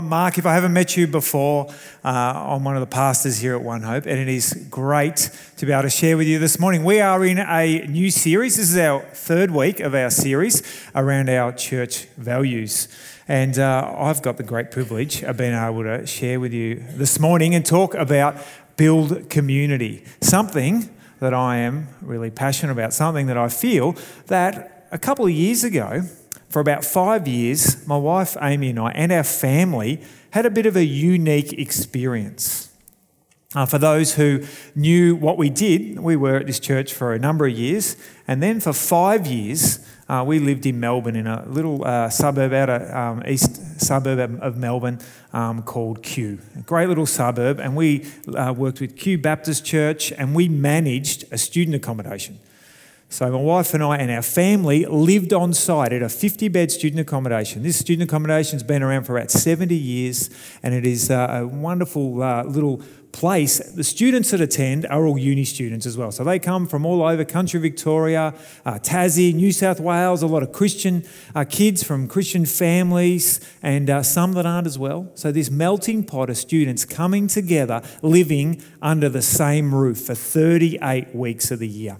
I'm Mark. If I haven't met you before, uh, I'm one of the pastors here at One Hope, and it is great to be able to share with you this morning. We are in a new series. This is our third week of our series around our church values. And uh, I've got the great privilege of being able to share with you this morning and talk about build community, something that I am really passionate about, something that I feel that a couple of years ago, for about five years, my wife Amy and I and our family had a bit of a unique experience. Uh, for those who knew what we did, we were at this church for a number of years, and then for five years, uh, we lived in Melbourne in a little uh, suburb out of um, east suburb of Melbourne um, called Kew. A great little suburb, and we uh, worked with Kew Baptist Church, and we managed a student accommodation. So, my wife and I and our family lived on site at a 50 bed student accommodation. This student accommodation has been around for about 70 years and it is uh, a wonderful uh, little place. The students that attend are all uni students as well. So, they come from all over country Victoria, uh, Tassie, New South Wales, a lot of Christian kids from Christian families, and some that aren't as well. So, this melting pot of students coming together, living under the same roof for 38 weeks of the year.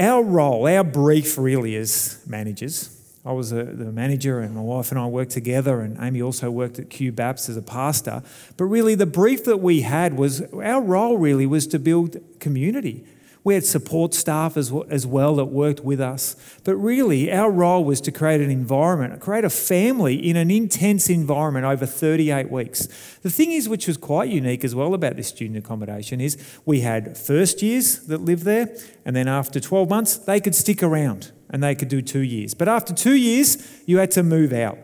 Our role, our brief really as managers, I was a, the manager, and my wife and I worked together, and Amy also worked at Kew Baps as a pastor. But really, the brief that we had was our role really was to build community. We had support staff as well, as well that worked with us. But really, our role was to create an environment, create a family in an intense environment over 38 weeks. The thing is, which was quite unique as well about this student accommodation, is we had first years that lived there, and then after 12 months, they could stick around and they could do two years. But after two years, you had to move out.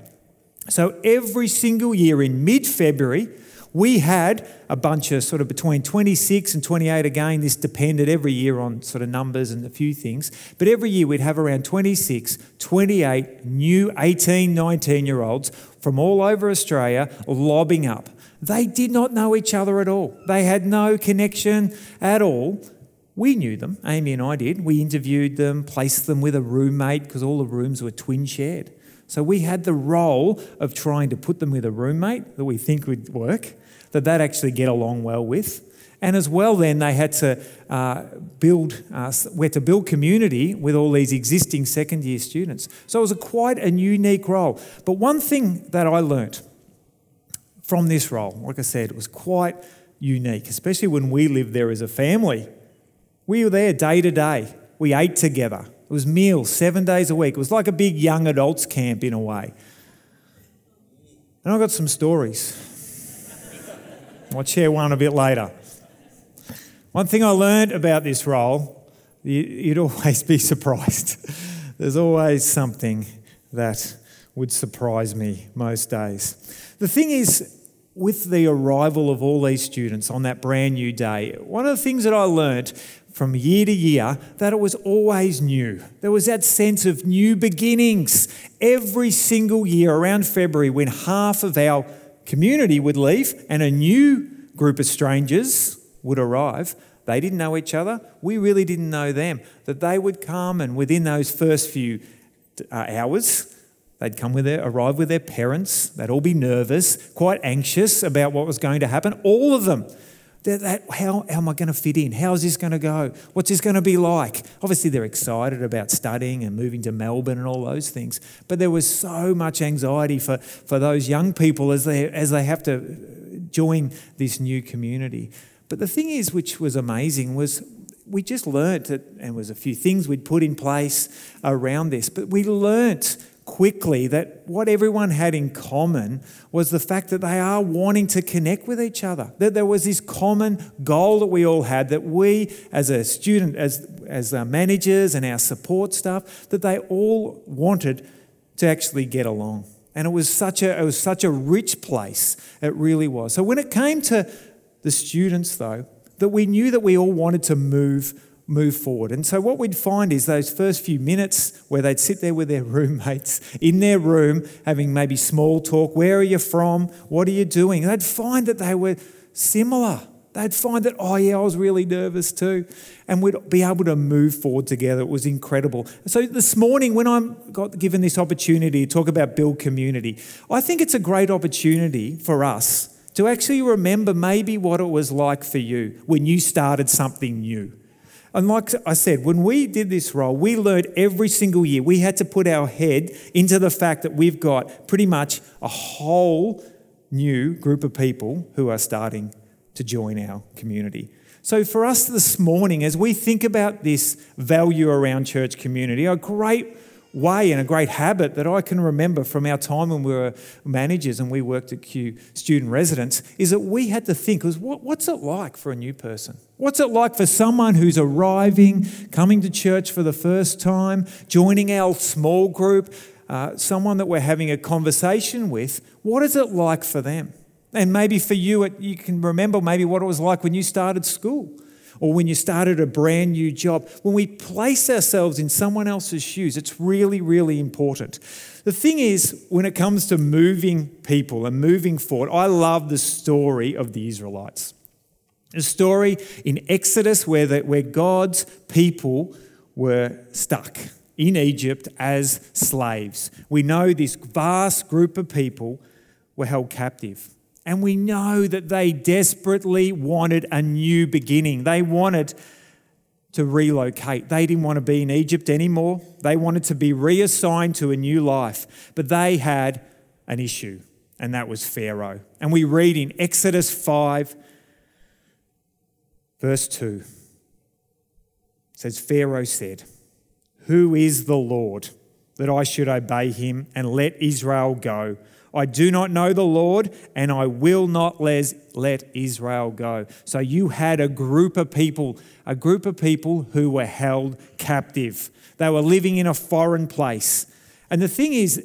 So every single year in mid February, we had a bunch of sort of between 26 and 28 again. This depended every year on sort of numbers and a few things. But every year we'd have around 26, 28 new 18, 19 year olds from all over Australia lobbing up. They did not know each other at all, they had no connection at all. We knew them, Amy and I did. We interviewed them, placed them with a roommate because all the rooms were twin shared. So we had the role of trying to put them with a roommate that we think would work that they'd actually get along well with. And as well, then they had to uh, build, uh, we had to build community with all these existing second year students. So it was a quite a unique role. But one thing that I learnt from this role, like I said, it was quite unique, especially when we lived there as a family. We were there day to day. We ate together. It was meals seven days a week. It was like a big young adults camp in a way. And I've got some stories. I'll share one a bit later. One thing I learned about this role, you'd always be surprised. There's always something that would surprise me most days. The thing is, with the arrival of all these students on that brand new day, one of the things that I learned from year to year that it was always new. There was that sense of new beginnings every single year around February when half of our community would leave and a new group of strangers would arrive. They didn't know each other. We really didn't know them. That they would come, and within those first few uh, hours, they'd come with their, arrive with their parents. They'd all be nervous, quite anxious about what was going to happen. All of them. That, that, how, how am I going to fit in? How is this going to go? What's this going to be like? Obviously, they're excited about studying and moving to Melbourne and all those things. But there was so much anxiety for, for those young people as they, as they have to uh, join this new community. But the thing is, which was amazing, was we just learnt that, and was a few things we'd put in place around this, but we learnt quickly that what everyone had in common was the fact that they are wanting to connect with each other. That there was this common goal that we all had, that we as a student, as, as our managers and our support staff, that they all wanted to actually get along. And it was such a, it was such a rich place, it really was. So when it came to the students, though, that we knew that we all wanted to move move forward. And so, what we'd find is those first few minutes where they'd sit there with their roommates in their room, having maybe small talk where are you from? What are you doing? They'd find that they were similar. They'd find that, oh, yeah, I was really nervous too. And we'd be able to move forward together. It was incredible. So this morning, when I got given this opportunity to talk about build community, I think it's a great opportunity for us to actually remember maybe what it was like for you when you started something new. And like I said, when we did this role, we learned every single year we had to put our head into the fact that we've got pretty much a whole new group of people who are starting to join our community. So, for us this morning, as we think about this value around church community, a great way and a great habit that I can remember from our time when we were managers and we worked at Kew student residence is that we had to think was what, what's it like for a new person? What's it like for someone who's arriving, coming to church for the first time, joining our small group, uh, someone that we're having a conversation with? What is it like for them? And maybe for you, it, you can remember maybe what it was like when you started school or when you started a brand new job. When we place ourselves in someone else's shoes, it's really, really important. The thing is, when it comes to moving people and moving forward, I love the story of the Israelites. A story in Exodus where, the, where God's people were stuck in Egypt as slaves. We know this vast group of people were held captive. And we know that they desperately wanted a new beginning. They wanted to relocate. They didn't want to be in Egypt anymore. They wanted to be reassigned to a new life. But they had an issue, and that was Pharaoh. And we read in Exodus 5, verse 2. It says, Pharaoh said, Who is the Lord that I should obey him and let Israel go? I do not know the Lord, and I will not let, Israel go. So you had a group of people, a group of people who were held captive. They were living in a foreign place. And the thing is,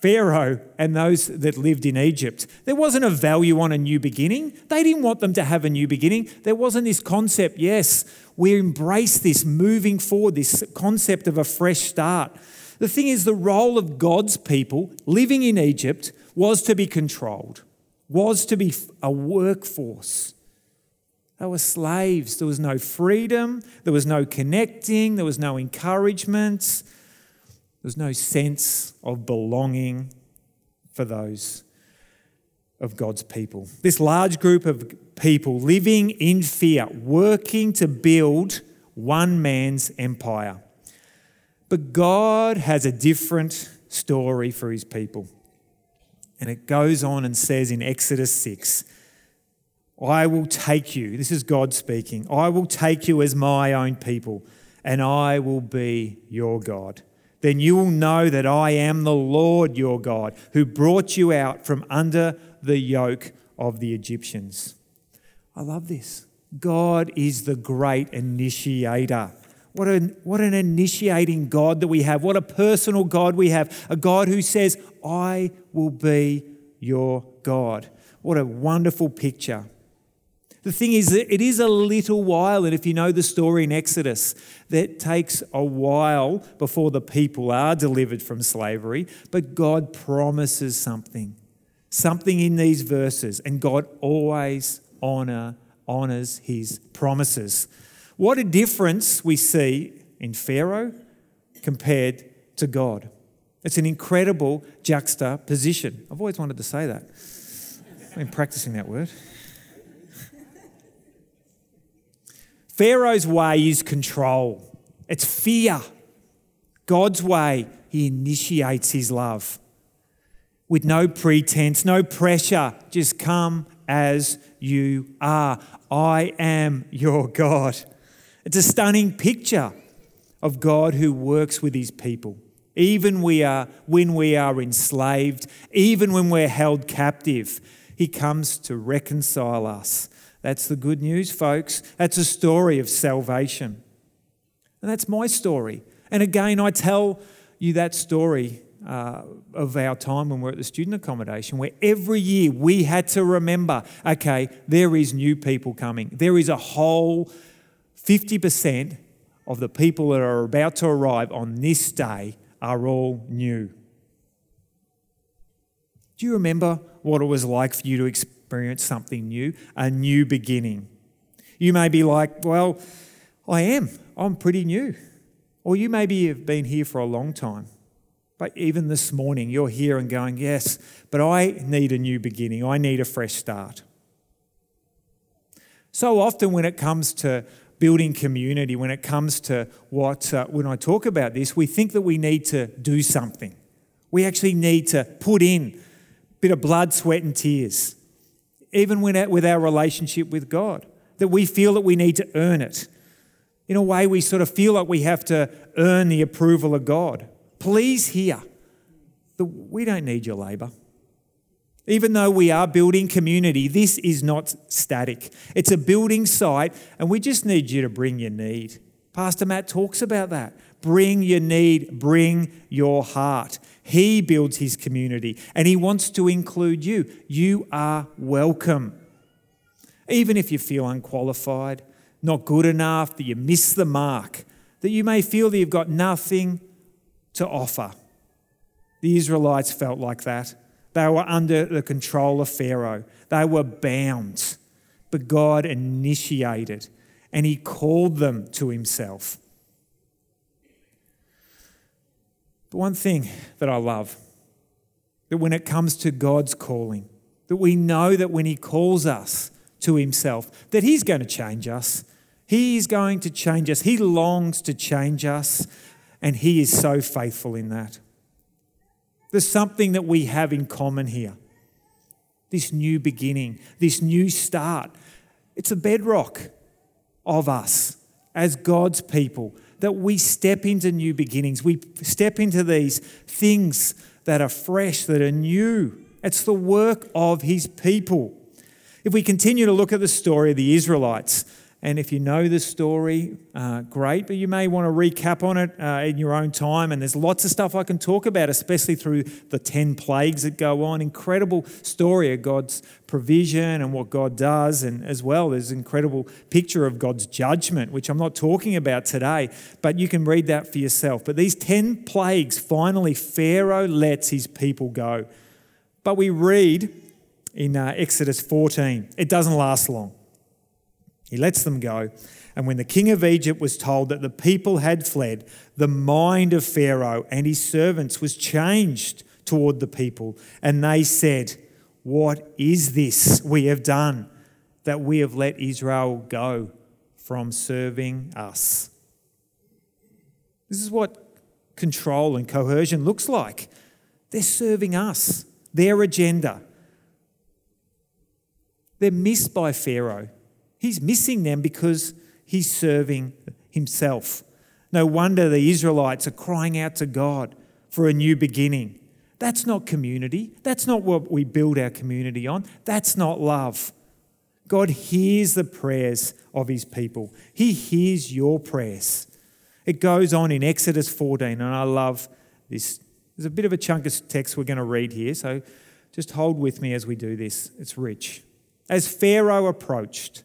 Pharaoh and those that lived in Egypt, there wasn't a value on a new beginning. They didn't want them to have a new beginning. There wasn't this concept, yes, we embrace this moving forward, this concept of a fresh start. The thing is, the role of God's people living in Egypt was to be controlled, was to be a workforce. They were slaves. There was no freedom, there was no connecting, there was no encouragement, there was no sense of belonging for those of God's people. This large group of people living in fear, working to build one man's empire. But God has a different story for his people. And it goes on and says in Exodus 6 I will take you, this is God speaking, I will take you as my own people, and I will be your God. Then you will know that I am the Lord your God, who brought you out from under the yoke of the Egyptians. I love this. God is the great initiator. What, a, what an initiating God that we have. What a personal God we have. A God who says, I will be your God. What a wonderful picture. The thing is that it is a little while, and if you know the story in Exodus, that takes a while before the people are delivered from slavery, but God promises something, something in these verses, and God always honor, honors his promises. What a difference we see in Pharaoh compared to God. It's an incredible juxtaposition. I've always wanted to say that. I've been practicing that word. Pharaoh's way is control, it's fear. God's way, he initiates his love with no pretense, no pressure. Just come as you are. I am your God. It's a stunning picture of God who works with his people. Even we are, when we are enslaved, even when we're held captive, he comes to reconcile us. That's the good news, folks. That's a story of salvation. And that's my story. And again, I tell you that story uh, of our time when we're at the student accommodation, where every year we had to remember okay, there is new people coming. There is a whole 50% of the people that are about to arrive on this day are all new. Do you remember what it was like for you to experience something new? A new beginning. You may be like, well, I am. I'm pretty new. Or you maybe have been here for a long time. But even this morning, you're here and going, yes, but I need a new beginning. I need a fresh start. So often, when it comes to building community, when it comes to what, uh, when I talk about this, we think that we need to do something. We actually need to put in a bit of blood, sweat, and tears, even when, with our relationship with God, that we feel that we need to earn it. In a way, we sort of feel like we have to earn the approval of God. Please hear that we don't need your labour. Even though we are building community, this is not static. It's a building site, and we just need you to bring your need. Pastor Matt talks about that. Bring your need, bring your heart. He builds his community, and he wants to include you. You are welcome. Even if you feel unqualified, not good enough, that you miss the mark, that you may feel that you've got nothing to offer. The Israelites felt like that. They were under the control of Pharaoh, they were bound. But God initiated and He called them to Himself. The one thing that I love that when it comes to God's calling, that we know that when He calls us to Himself, that He's going to change us. He is going to change us. He longs to change us, and He is so faithful in that. There's something that we have in common here this new beginning, this new start. It's a bedrock of us as God's people that we step into new beginnings. We step into these things that are fresh, that are new. It's the work of His people. If we continue to look at the story of the Israelites, and if you know the story, uh, great, but you may want to recap on it uh, in your own time. And there's lots of stuff I can talk about, especially through the 10 plagues that go on. Incredible story of God's provision and what God does. And as well, there's an incredible picture of God's judgment, which I'm not talking about today, but you can read that for yourself. But these 10 plagues, finally, Pharaoh lets his people go. But we read in uh, Exodus 14, it doesn't last long. He lets them go. And when the king of Egypt was told that the people had fled, the mind of Pharaoh and his servants was changed toward the people. And they said, What is this we have done that we have let Israel go from serving us? This is what control and coercion looks like. They're serving us, their agenda. They're missed by Pharaoh. He's missing them because he's serving himself. No wonder the Israelites are crying out to God for a new beginning. That's not community. That's not what we build our community on. That's not love. God hears the prayers of his people, he hears your prayers. It goes on in Exodus 14, and I love this. There's a bit of a chunk of text we're going to read here, so just hold with me as we do this. It's rich. As Pharaoh approached,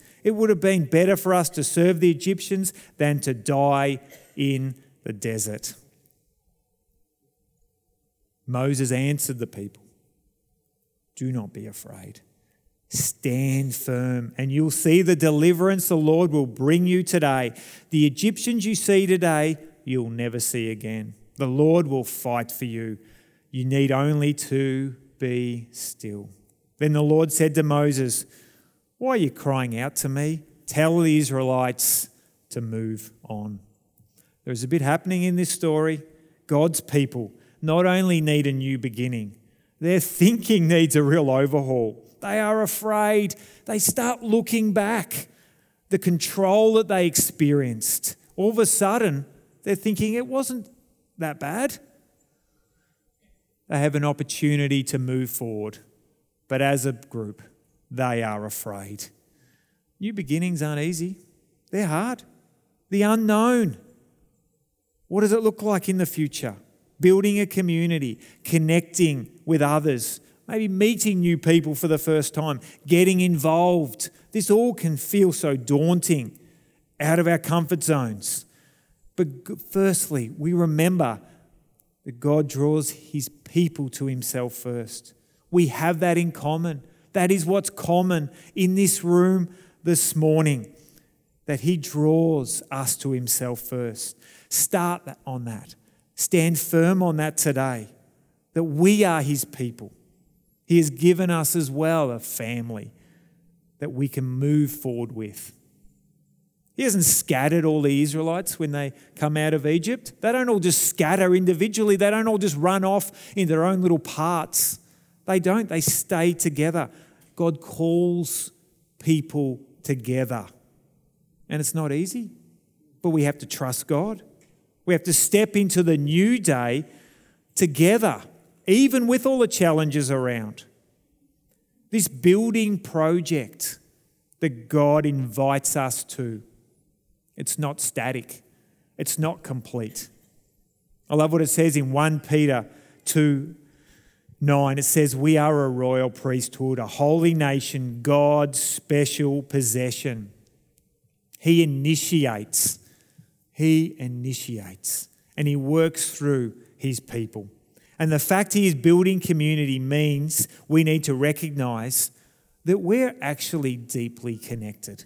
It would have been better for us to serve the Egyptians than to die in the desert. Moses answered the people Do not be afraid. Stand firm, and you'll see the deliverance the Lord will bring you today. The Egyptians you see today, you'll never see again. The Lord will fight for you. You need only to be still. Then the Lord said to Moses, why are you crying out to me? Tell the Israelites to move on. There's a bit happening in this story. God's people not only need a new beginning, their thinking needs a real overhaul. They are afraid. They start looking back. The control that they experienced, all of a sudden, they're thinking it wasn't that bad. They have an opportunity to move forward. But as a group, they are afraid. New beginnings aren't easy, they're hard. The unknown What does it look like in the future? Building a community, connecting with others, maybe meeting new people for the first time, getting involved. This all can feel so daunting, out of our comfort zones. But firstly, we remember that God draws his people to himself first. We have that in common. That is what's common in this room this morning, that he draws us to himself first. Start on that. Stand firm on that today, that we are his people. He has given us as well a family that we can move forward with. He hasn't scattered all the Israelites when they come out of Egypt. They don't all just scatter individually, they don't all just run off in their own little parts. They don't, they stay together. God calls people together. And it's not easy, but we have to trust God. We have to step into the new day together, even with all the challenges around. This building project that God invites us to it's not static, it's not complete. I love what it says in 1 Peter 2 9. It says, We are a royal priesthood, a holy nation, God's special possession. He initiates, He initiates, and He works through His people. And the fact He is building community means we need to recognize that we're actually deeply connected.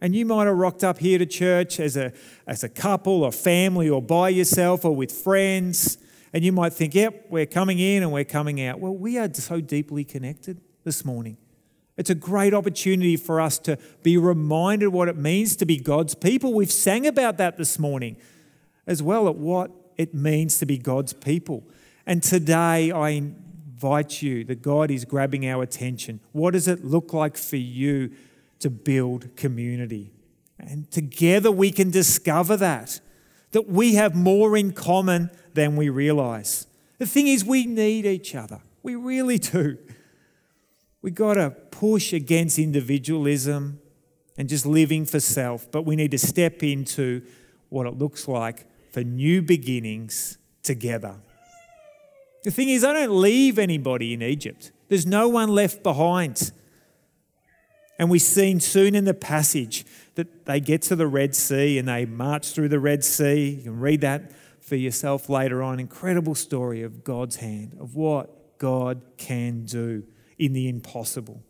And you might have rocked up here to church as a, as a couple or family or by yourself or with friends. And you might think, yep, we're coming in and we're coming out. Well, we are so deeply connected this morning. It's a great opportunity for us to be reminded what it means to be God's people. We've sang about that this morning as well, at what it means to be God's people. And today I invite you that God is grabbing our attention. What does it look like for you to build community. And together we can discover that, that we have more in common than we realize. The thing is, we need each other. We really do. We got to push against individualism and just living for self, but we need to step into what it looks like for new beginnings together. The thing is, I don't leave anybody in Egypt. There's no one left behind. And we've seen soon in the passage that they get to the Red Sea and they march through the Red Sea. You can read that for yourself later on. Incredible story of God's hand, of what God can do in the impossible.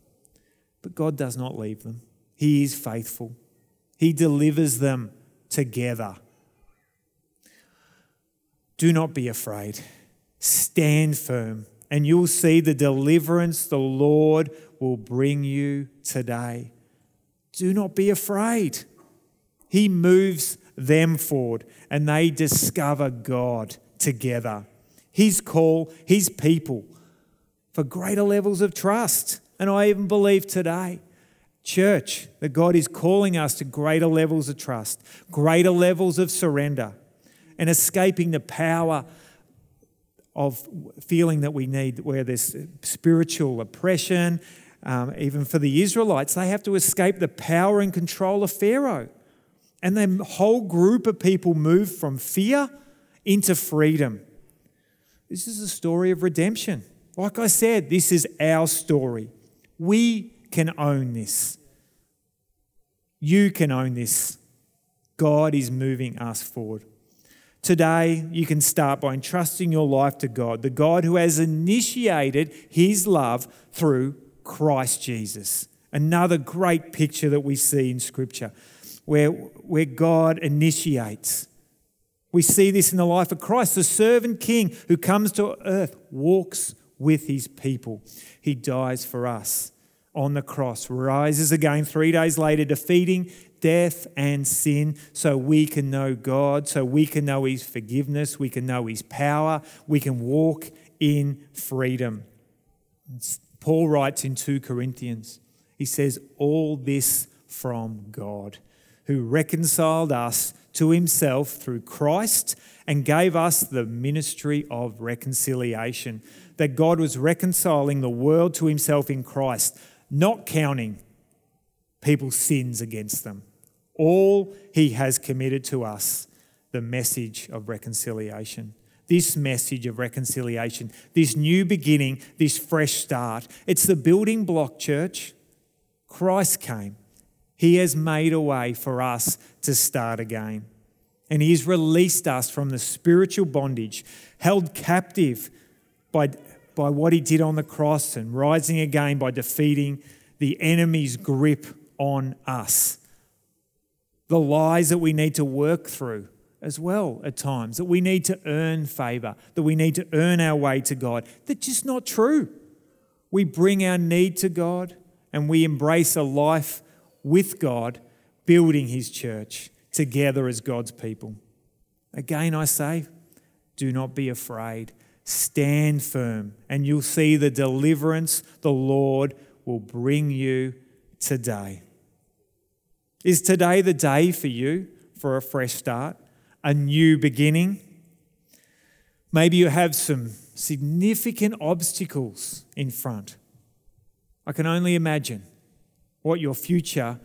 But God does not leave them, He is faithful, He delivers them together. Do not be afraid. Stand firm, and you'll see the deliverance the Lord will bring you today. Do not be afraid. He moves them forward and they discover God together. His call, His people for greater levels of trust. And I even believe today, church, that God is calling us to greater levels of trust, greater levels of surrender, and escaping the power of feeling that we need where there's spiritual oppression um, even for the Israelites, they have to escape the power and control of Pharaoh. And the whole group of people move from fear into freedom. This is a story of redemption. Like I said, this is our story. We can own this. You can own this. God is moving us forward. Today, you can start by entrusting your life to God, the God who has initiated His love through Christ Jesus. Another great picture that we see in Scripture where, where God initiates. We see this in the life of Christ, the servant king who comes to earth, walks with his people. He dies for us on the cross, rises again three days later, defeating death and sin so we can know God, so we can know his forgiveness, we can know his power, we can walk in freedom. Paul writes in 2 Corinthians, he says, All this from God, who reconciled us to himself through Christ and gave us the ministry of reconciliation. That God was reconciling the world to himself in Christ, not counting people's sins against them. All he has committed to us, the message of reconciliation. This message of reconciliation, this new beginning, this fresh start. It's the building block, church. Christ came. He has made a way for us to start again. And He has released us from the spiritual bondage, held captive by, by what He did on the cross and rising again by defeating the enemy's grip on us. The lies that we need to work through as well at times, that we need to earn favor, that we need to earn our way to God. That's just not true. We bring our need to God and we embrace a life with God, building His church together as God's people. Again, I say, do not be afraid. Stand firm, and you'll see the deliverance the Lord will bring you today. Is today the day for you for a fresh start? A new beginning. Maybe you have some significant obstacles in front. I can only imagine what your future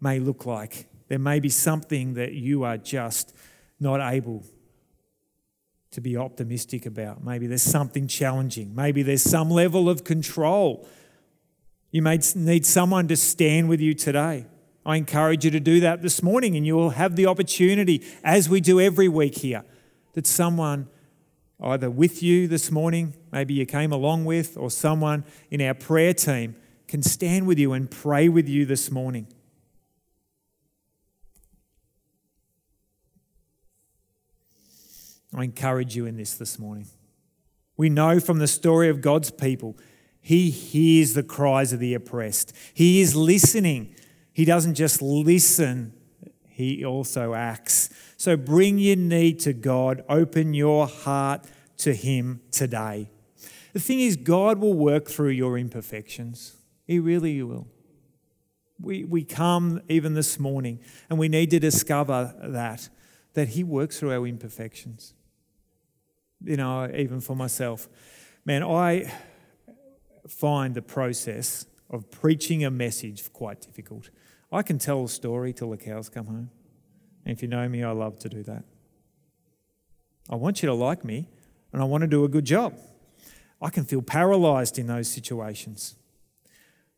may look like. There may be something that you are just not able to be optimistic about. Maybe there's something challenging. Maybe there's some level of control. You may need someone to stand with you today. I encourage you to do that this morning, and you will have the opportunity, as we do every week here, that someone either with you this morning, maybe you came along with, or someone in our prayer team can stand with you and pray with you this morning. I encourage you in this this morning. We know from the story of God's people, He hears the cries of the oppressed. He is listening he doesn't just listen, he also acts. So bring your need to God, open your heart to Him today. The thing is, God will work through your imperfections. He really will. We, we come even this morning and we need to discover that, that He works through our imperfections. You know, even for myself. Man, I find the process of preaching a message quite difficult. I can tell a story till the cows come home. And if you know me, I love to do that. I want you to like me, and I want to do a good job. I can feel paralyzed in those situations.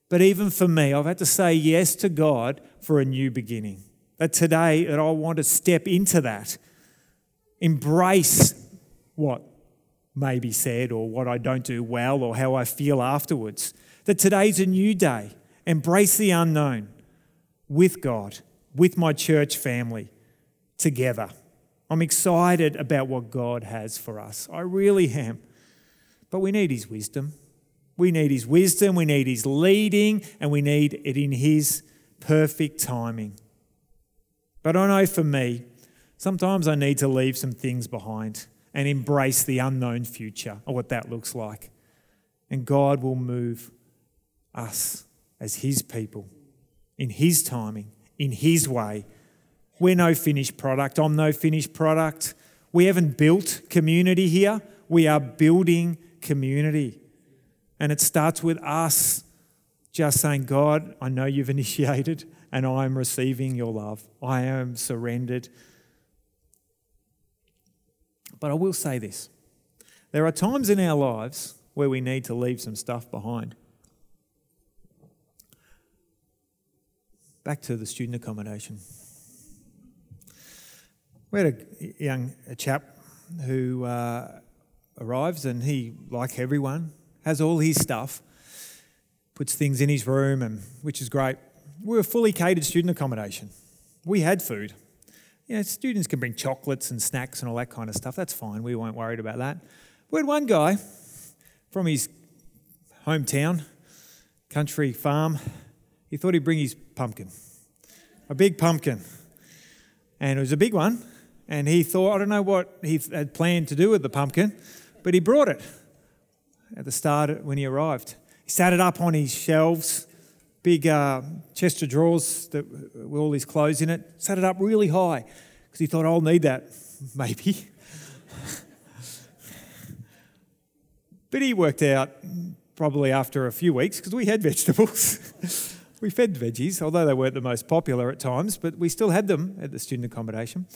But even for me, I've had to say yes to God for a new beginning. That today that I want to step into that, embrace what may be said or what I don't do well or how I feel afterwards. That today's a new day. Embrace the unknown with God, with my church family, together. I'm excited about what God has for us. I really am. But we need His wisdom. We need His wisdom, we need His leading, and we need it in His perfect timing. But I know for me, sometimes I need to leave some things behind and embrace the unknown future or what that looks like. And God will move us as His people in His timing, in His way. We're no finished product. I'm no finished product. We haven't built community here. We are building community. And it starts with us just saying, God, I know you've initiated and I am receiving your love. I am surrendered. But I will say this there are times in our lives where we need to leave some stuff behind. Back to the student accommodation. We had a young a chap who uh, arrives and he, like everyone, has all his stuff, puts things in his room, and which is great. We were fully catered student accommodation. We had food. You know, students can bring chocolates and snacks and all that kind of stuff. That's fine. We weren't worried about that. We had one guy from his hometown, country farm, he thought he'd bring his pumpkin, a big pumpkin. And it was a big one. And he thought, I don't know what he had planned to do with the pumpkin, but he brought it at the start when he arrived. He sat it up on his shelves, big uh, chest of drawers that, with all his clothes in it, sat it up really high because he thought, I'll need that, maybe. but he worked out probably after a few weeks because we had vegetables. we fed veggies, although they weren't the most popular at times, but we still had them at the student accommodation.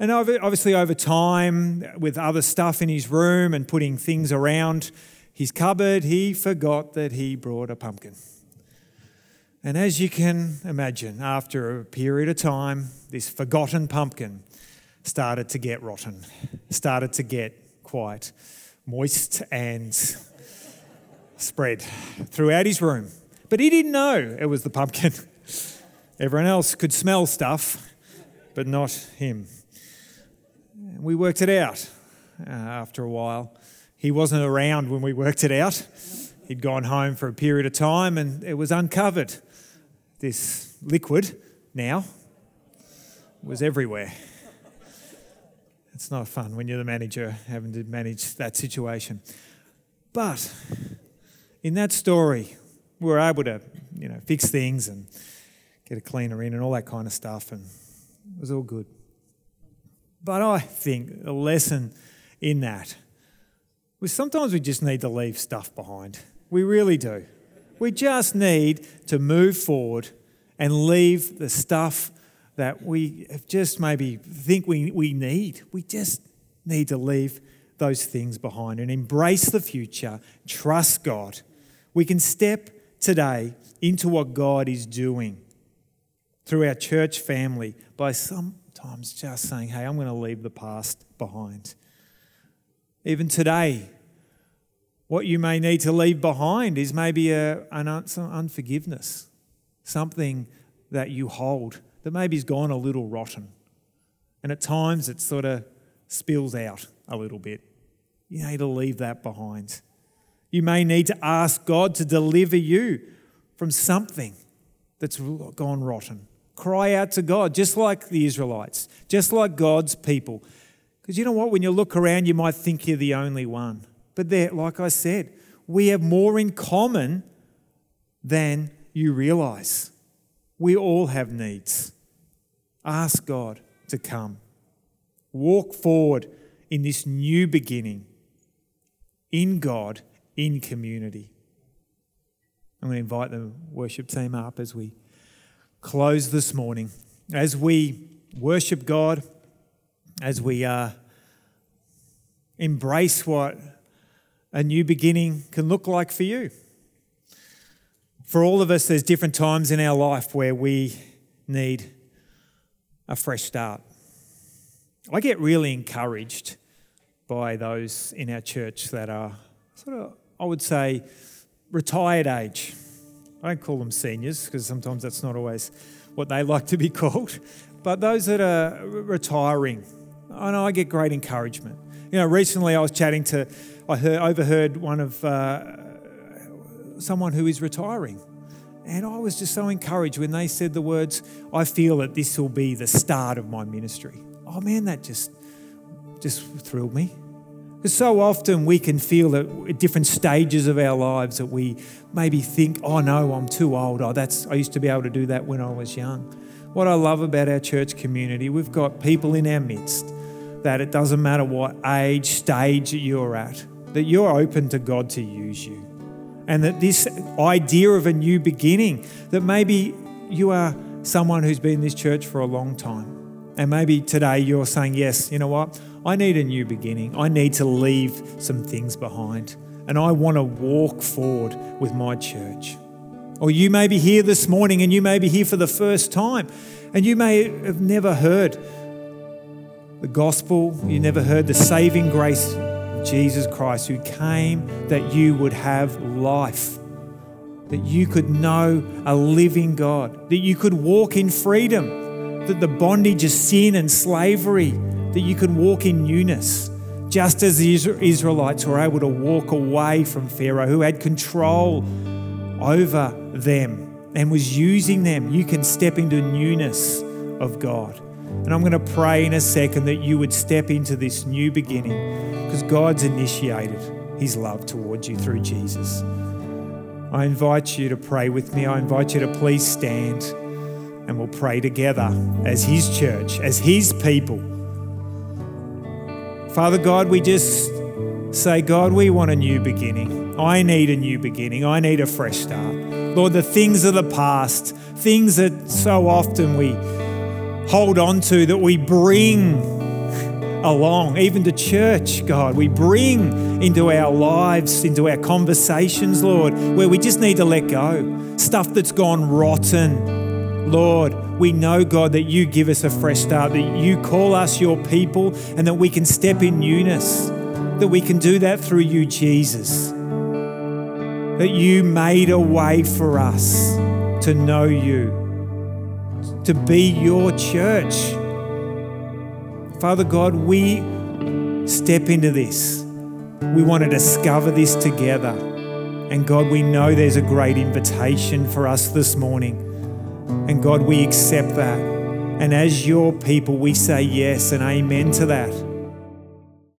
And obviously, over time, with other stuff in his room and putting things around his cupboard, he forgot that he brought a pumpkin. And as you can imagine, after a period of time, this forgotten pumpkin started to get rotten, started to get quite moist and spread throughout his room. But he didn't know it was the pumpkin. Everyone else could smell stuff, but not him. We worked it out uh, after a while. He wasn't around when we worked it out. He'd gone home for a period of time and it was uncovered. This liquid now was everywhere. It's not fun when you're the manager having to manage that situation. But in that story, we were able to, you know, fix things and get a cleaner in and all that kind of stuff, and it was all good. But I think the lesson in that was sometimes we just need to leave stuff behind. We really do. We just need to move forward and leave the stuff that we just maybe think we, we need. We just need to leave those things behind and embrace the future, trust God. We can step today into what God is doing through our church family by sometimes just saying, hey, I'm going to leave the past behind. Even today, what you may need to leave behind is maybe a, an unforgiveness, something that you hold that maybe has gone a little rotten. And at times it sort of spills out a little bit. You need to leave that behind. You may need to ask God to deliver you from something that's gone rotten. Cry out to God, just like the Israelites, just like God's people. Because you know what? When you look around, you might think you're the only one. But there, like I said, we have more in common than you realize. We all have needs. Ask God to come. Walk forward in this new beginning in God, in community. I'm going to invite the worship team up as we close this morning. As we worship God, as we uh, embrace what a new beginning can look like for you. For all of us, there's different times in our life where we need a fresh start. I get really encouraged by those in our church that are sort of, I would say, retired age. I don't call them seniors because sometimes that's not always what they like to be called, but those that are retiring. I know I get great encouragement. You know, recently I was chatting to, I heard, overheard one of uh, someone who is retiring. And I was just so encouraged when they said the words, I feel that this will be the start of my ministry. Oh man, that just just thrilled me. So often we can feel at different stages of our lives that we maybe think, oh no, I'm too old. Oh, that's I used to be able to do that when I was young. What I love about our church community, we've got people in our midst that it doesn't matter what age, stage you're at, that you're open to God to use you. And that this idea of a new beginning, that maybe you are someone who's been in this church for a long time. And maybe today you're saying, yes, you know what? I need a new beginning. I need to leave some things behind. And I want to walk forward with my church. Or you may be here this morning and you may be here for the first time and you may have never heard the gospel, you never heard the saving grace of Jesus Christ who came that you would have life, that you could know a living God, that you could walk in freedom, that the bondage of sin and slavery that you can walk in newness, just as the Israelites were able to walk away from Pharaoh, who had control over them and was using them. You can step into newness of God. And I'm going to pray in a second that you would step into this new beginning because God's initiated his love towards you through Jesus. I invite you to pray with me. I invite you to please stand and we'll pray together as his church, as his people Father God, we just say, God, we want a new beginning. I need a new beginning. I need a fresh start. Lord, the things of the past, things that so often we hold on to, that we bring along, even to church, God. We bring into our lives, into our conversations, Lord, where we just need to let go. Stuff that's gone rotten. Lord, we know, God, that you give us a fresh start, that you call us your people, and that we can step in newness, that we can do that through you, Jesus. That you made a way for us to know you, to be your church. Father God, we step into this. We want to discover this together. And God, we know there's a great invitation for us this morning. And God, we accept that. And as your people, we say yes and amen to that.